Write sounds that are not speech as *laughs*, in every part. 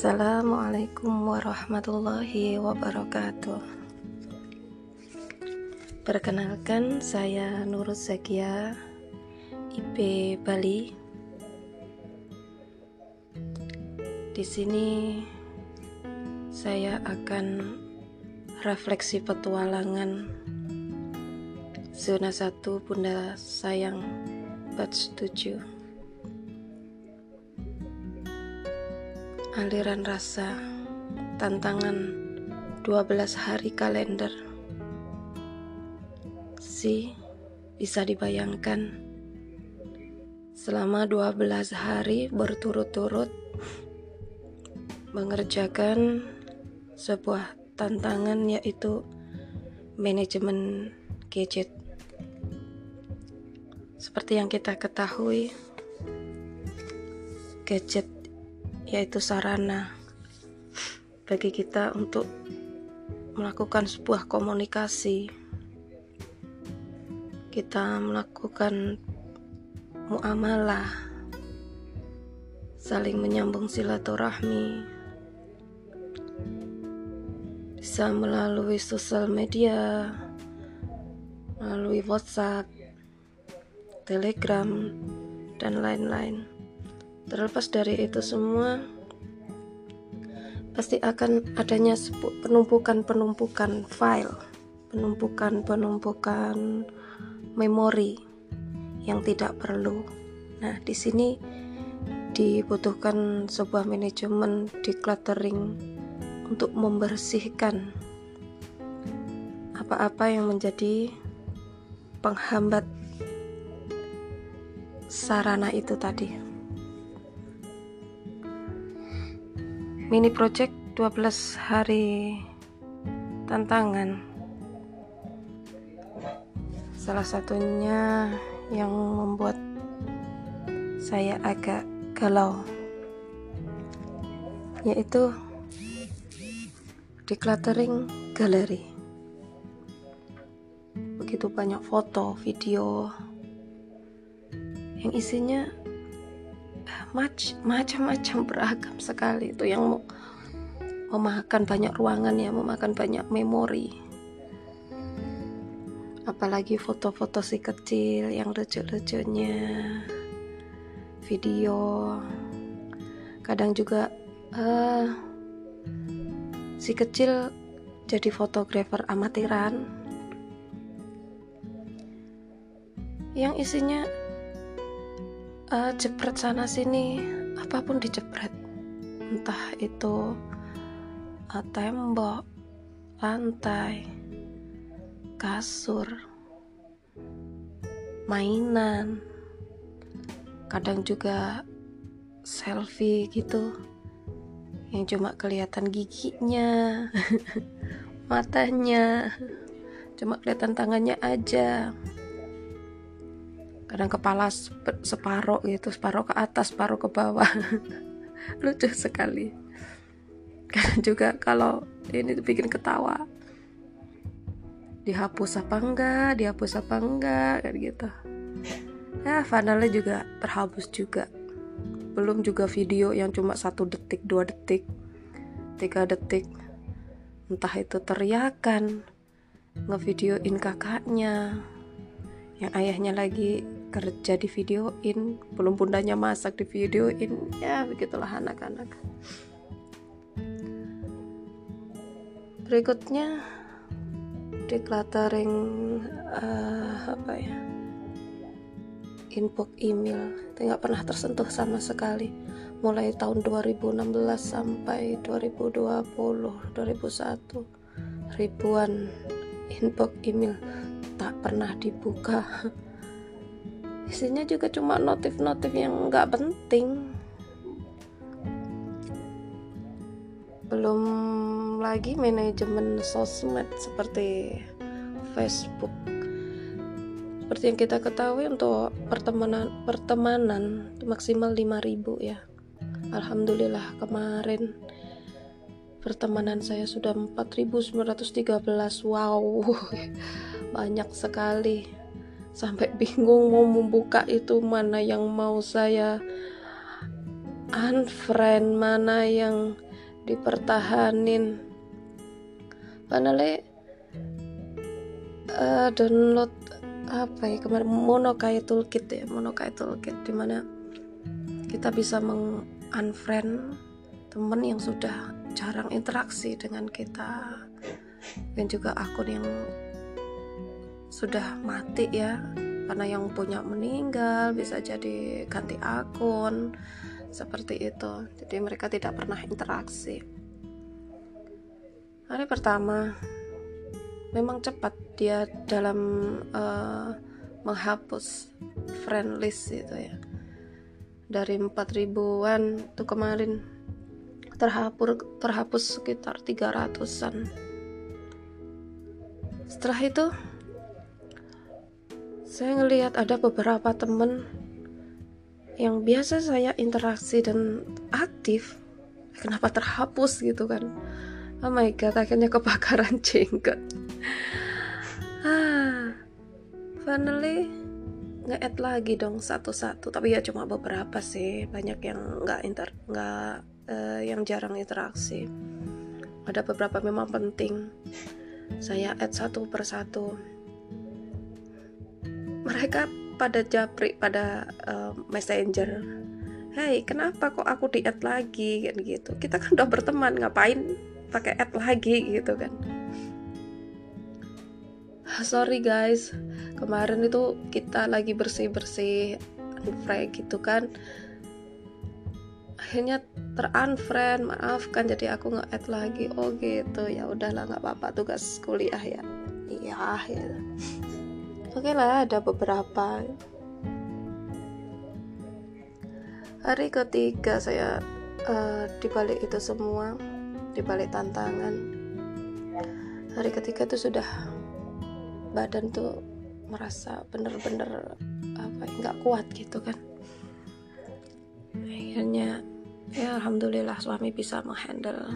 Assalamualaikum warahmatullahi wabarakatuh. Perkenalkan saya Nurut Zakia IP Bali. Di sini saya akan refleksi petualangan Zona 1 Bunda Sayang Batch 7 aliran rasa tantangan 12 hari kalender. Si bisa dibayangkan. Selama 12 hari berturut-turut mengerjakan sebuah tantangan yaitu manajemen gadget. Seperti yang kita ketahui gadget yaitu sarana bagi kita untuk melakukan sebuah komunikasi. Kita melakukan muamalah, saling menyambung silaturahmi, bisa melalui sosial media, melalui WhatsApp, Telegram, dan lain-lain. Terlepas dari itu semua, pasti akan adanya penumpukan-penumpukan file, penumpukan-penumpukan memori yang tidak perlu. Nah, di sini dibutuhkan sebuah manajemen decluttering untuk membersihkan apa-apa yang menjadi penghambat sarana itu tadi. Mini project 12 hari tantangan. Salah satunya yang membuat saya agak galau yaitu decluttering galeri. Begitu banyak foto video yang isinya macam-macam beragam sekali itu yang mau memakan banyak ruangan ya memakan banyak memori. Apalagi foto-foto si kecil yang lucu-lucunya video. Kadang juga uh, si kecil jadi fotografer amatiran. Yang isinya uh, jepret sana sini apa pun dijepret entah itu uh, tembok lantai kasur mainan kadang juga selfie gitu yang cuma kelihatan giginya *laughs* matanya cuma kelihatan tangannya aja kadang kepala separuh gitu separuh ke atas separuh ke bawah. *laughs* Lucu sekali. Kadang juga kalau ini bikin ketawa. Dihapus apa enggak? Dihapus apa enggak? Kayak gitu. Ya finalnya juga terhapus juga. Belum juga video yang cuma satu detik dua detik tiga detik. Entah itu teriakan ngevideoin kakaknya. Yang ayahnya lagi kerja di videoin belum bundanya masak di videoin ya begitulah anak-anak. Berikutnya decluttering uh, apa ya inbox email. Itu nggak pernah tersentuh sama sekali. Mulai tahun 2016 sampai 2020 2001 ribuan inbox email tak pernah dibuka *laughs* isinya juga cuma notif-notif yang nggak penting. Belum lagi manajemen sosmed seperti Facebook. Seperti yang kita ketahui untuk pertemanan pertemanan maksimal 5000 ya. Alhamdulillah kemarin pertemanan saya sudah 4913 wow *laughs* banyak sekali sampai bingung mau membuka itu mana yang mau saya unfriend mana yang dipertahanin. Finally uh, download apa ya kemarin monokai toolkit ya monokai toolkit di mana kita bisa meng unfriend temen yang sudah jarang interaksi dengan kita dan juga akun yang sudah mati ya. Karena yang punya meninggal bisa jadi ganti akun seperti itu. Jadi mereka tidak pernah interaksi. Hari pertama memang cepat dia dalam uh, menghapus friend list itu ya. Dari 4 ribuan tuh kemarin terhapus terhapus sekitar 300-an setelah itu saya ngelihat ada beberapa temen yang biasa saya interaksi dan aktif. Kenapa terhapus gitu kan? Oh my god akhirnya kebakaran *laughs* jenggot. Ah finally nge-add lagi dong satu-satu. Tapi ya cuma beberapa sih. Banyak yang nggak inter nggak uh, yang jarang interaksi. Ada beberapa memang penting. Saya add satu persatu mereka pada japri pada uh, messenger. Hei kenapa kok aku di add lagi? Kan gitu. Kita kan udah berteman ngapain pakai add lagi gitu kan. Sorry guys. Kemarin itu kita lagi bersih bersih unfriend gitu kan. Akhirnya terunfriend maafkan jadi aku nggak add lagi. Oh gitu. Ya udahlah nggak apa-apa tugas kuliah ya. Iya ya oke lah ada beberapa. Hari ketiga saya uh, dibalik itu semua dibalik tantangan. Hari ketiga itu sudah badan tuh merasa bener-bener apa nggak kuat gitu kan. Akhirnya ya alhamdulillah suami bisa menghandle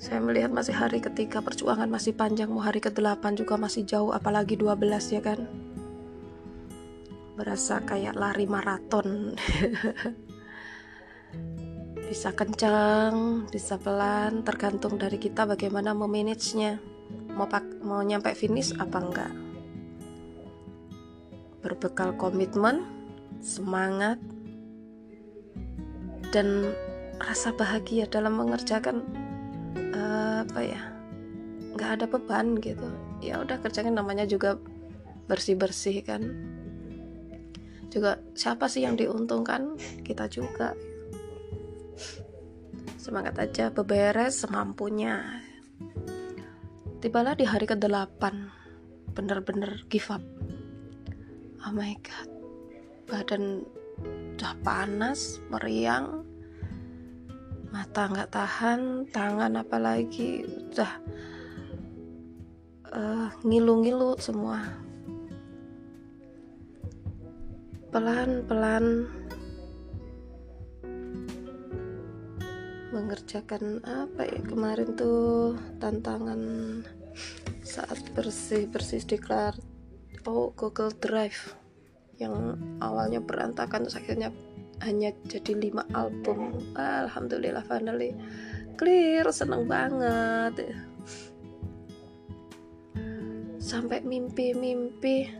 saya melihat masih hari ketiga perjuangan masih panjang mau hari ke-8 juga masih jauh apalagi 12 ya kan? Berasa kayak lari maraton. *laughs* Bisa kencang bisa pelan tergantung dari kita bagaimana memanagenya. Mau pak mau nyampe finish apa enggak? Berbekal komitmen semangat dan rasa bahagia dalam mengerjakan apa ya nggak ada beban gitu. Ya udah kerjakan namanya juga bersih bersih kan. Juga siapa sih yang diuntungkan? Kita juga. Semangat aja beberes semampunya. Tibalah di hari ke-8 bener-bener give up. Oh my god. Badan udah panas meriang mata nggak tahan tangan apalagi udah uh, ngilu-ngilu semua. Pelan-pelan mengerjakan apa ya kemarin tuh tantangan saat bersih bersih diklar oh Google Drive yang awalnya berantakan terus akhirnya hanya jadi lima album. Alhamdulillah finally. Clear seneng banget. Sampai mimpi-mimpi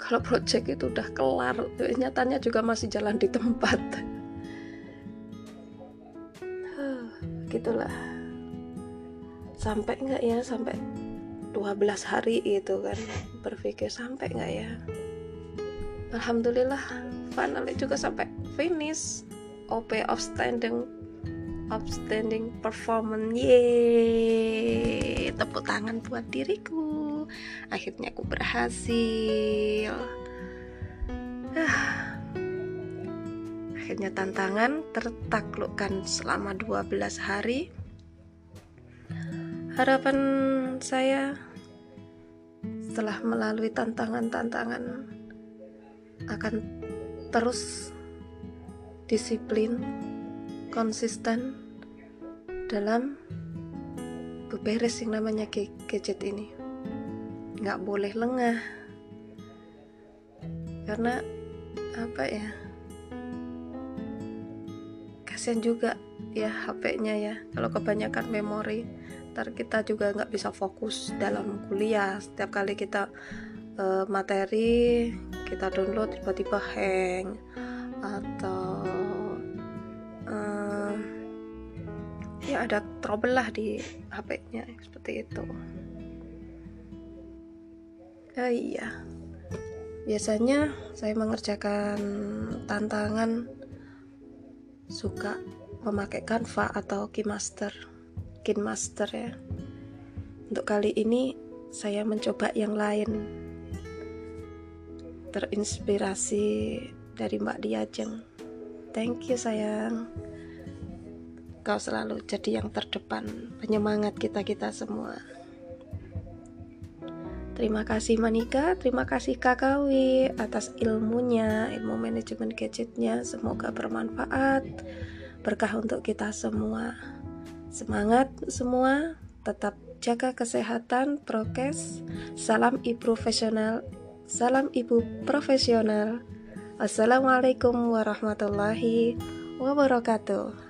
kalau project itu udah kelar nyatanya juga masih jalan di tempat. Gitulah. Sampai nggak ya sampai 12 hari itu kan berpikir sampai nggak ya. Alhamdulillah finally juga sampai finish OP outstanding outstanding performance. Yeay tepuk tangan buat diriku. Akhirnya aku berhasil. Ah. akhirnya tantangan tertaklukkan selama 12 hari. Harapan saya setelah melalui tantangan-tantangan akan terus disiplin, konsisten dalam beberes yang namanya gadget ini. Nggak boleh lengah. Karena apa ya? kasihan juga ya HP-nya ya kalau kebanyakan memori ntar kita juga nggak bisa fokus dalam kuliah setiap kali kita uh, materi kita download tiba-tiba hang atau ada trouble lah di HP-nya seperti itu. Oh iya. Biasanya saya mengerjakan tantangan suka memakai Canva atau KeyMaster KinMaster ya. Untuk kali ini saya mencoba yang lain. Terinspirasi dari Mbak Diajeng. Thank you sayang kau selalu jadi yang terdepan penyemangat kita-kita semua Terima kasih Manika, terima kasih Kakawi atas ilmunya, ilmu manajemen gadgetnya. Semoga bermanfaat, berkah untuk kita semua. Semangat semua, tetap jaga kesehatan, prokes. Salam ibu profesional, salam ibu profesional. Assalamualaikum warahmatullahi wabarakatuh.